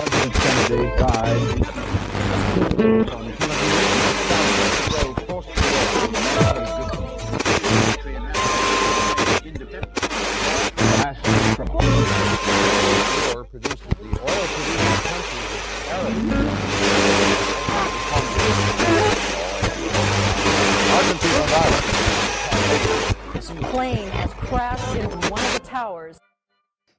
President Kennedy died. Plane has crashed into one of the towers.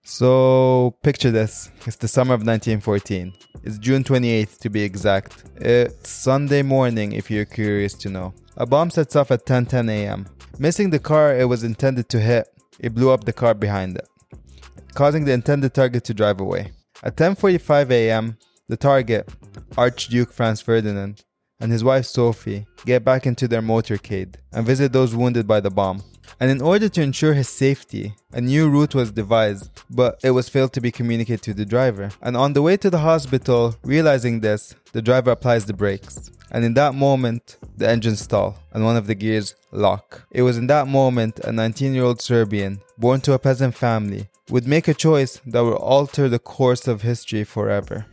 So, picture this. It's the summer of 1914. It's June 28th to be exact. It's Sunday morning if you're curious to know. A bomb sets off at 10:10 a.m. Missing the car it was intended to hit, it blew up the car behind it, causing the intended target to drive away. At 10:45 a.m., the target, Archduke Franz Ferdinand, and his wife Sophie get back into their motorcade and visit those wounded by the bomb. And in order to ensure his safety, a new route was devised, but it was failed to be communicated to the driver. And on the way to the hospital, realizing this, the driver applies the brakes. And in that moment, the engine stall and one of the gears lock. It was in that moment a 19 year old Serbian, born to a peasant family, would make a choice that would alter the course of history forever.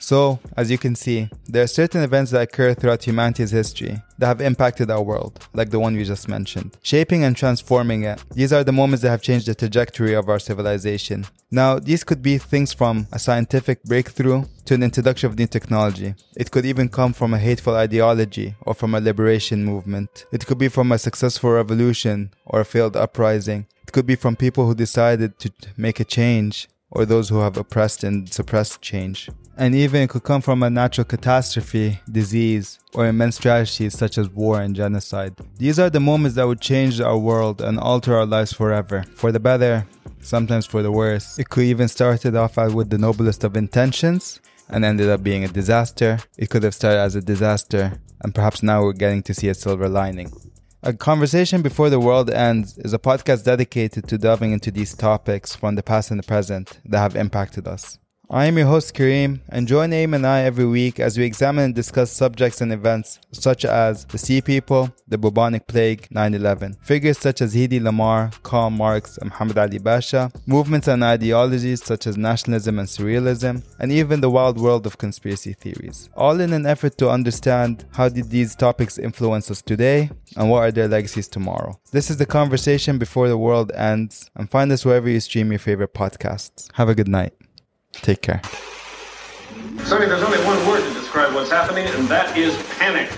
So, as you can see, there are certain events that occur throughout humanity's history that have impacted our world, like the one we just mentioned, shaping and transforming it. These are the moments that have changed the trajectory of our civilization. Now, these could be things from a scientific breakthrough to an introduction of new technology. It could even come from a hateful ideology or from a liberation movement. It could be from a successful revolution or a failed uprising. It could be from people who decided to make a change or those who have oppressed and suppressed change. And even it could come from a natural catastrophe, disease, or immense tragedies such as war and genocide. These are the moments that would change our world and alter our lives forever, for the better, sometimes for the worse. It could even started off with the noblest of intentions and ended up being a disaster. It could have started as a disaster, and perhaps now we're getting to see a silver lining. A Conversation Before the World Ends is a podcast dedicated to delving into these topics from the past and the present that have impacted us. I am your host Kareem, and join Aim and I every week as we examine and discuss subjects and events such as the Sea People, the bubonic plague, 9-11, figures such as Hedy Lamarr, Karl Marx, and Muhammad Ali Basha, movements and ideologies such as nationalism and surrealism, and even the wild world of conspiracy theories. All in an effort to understand how did these topics influence us today, and what are their legacies tomorrow. This is the conversation before the world ends, and find us wherever you stream your favorite podcasts. Have a good night. Take care. Sonny, there's only one word to describe what's happening, and that is panic.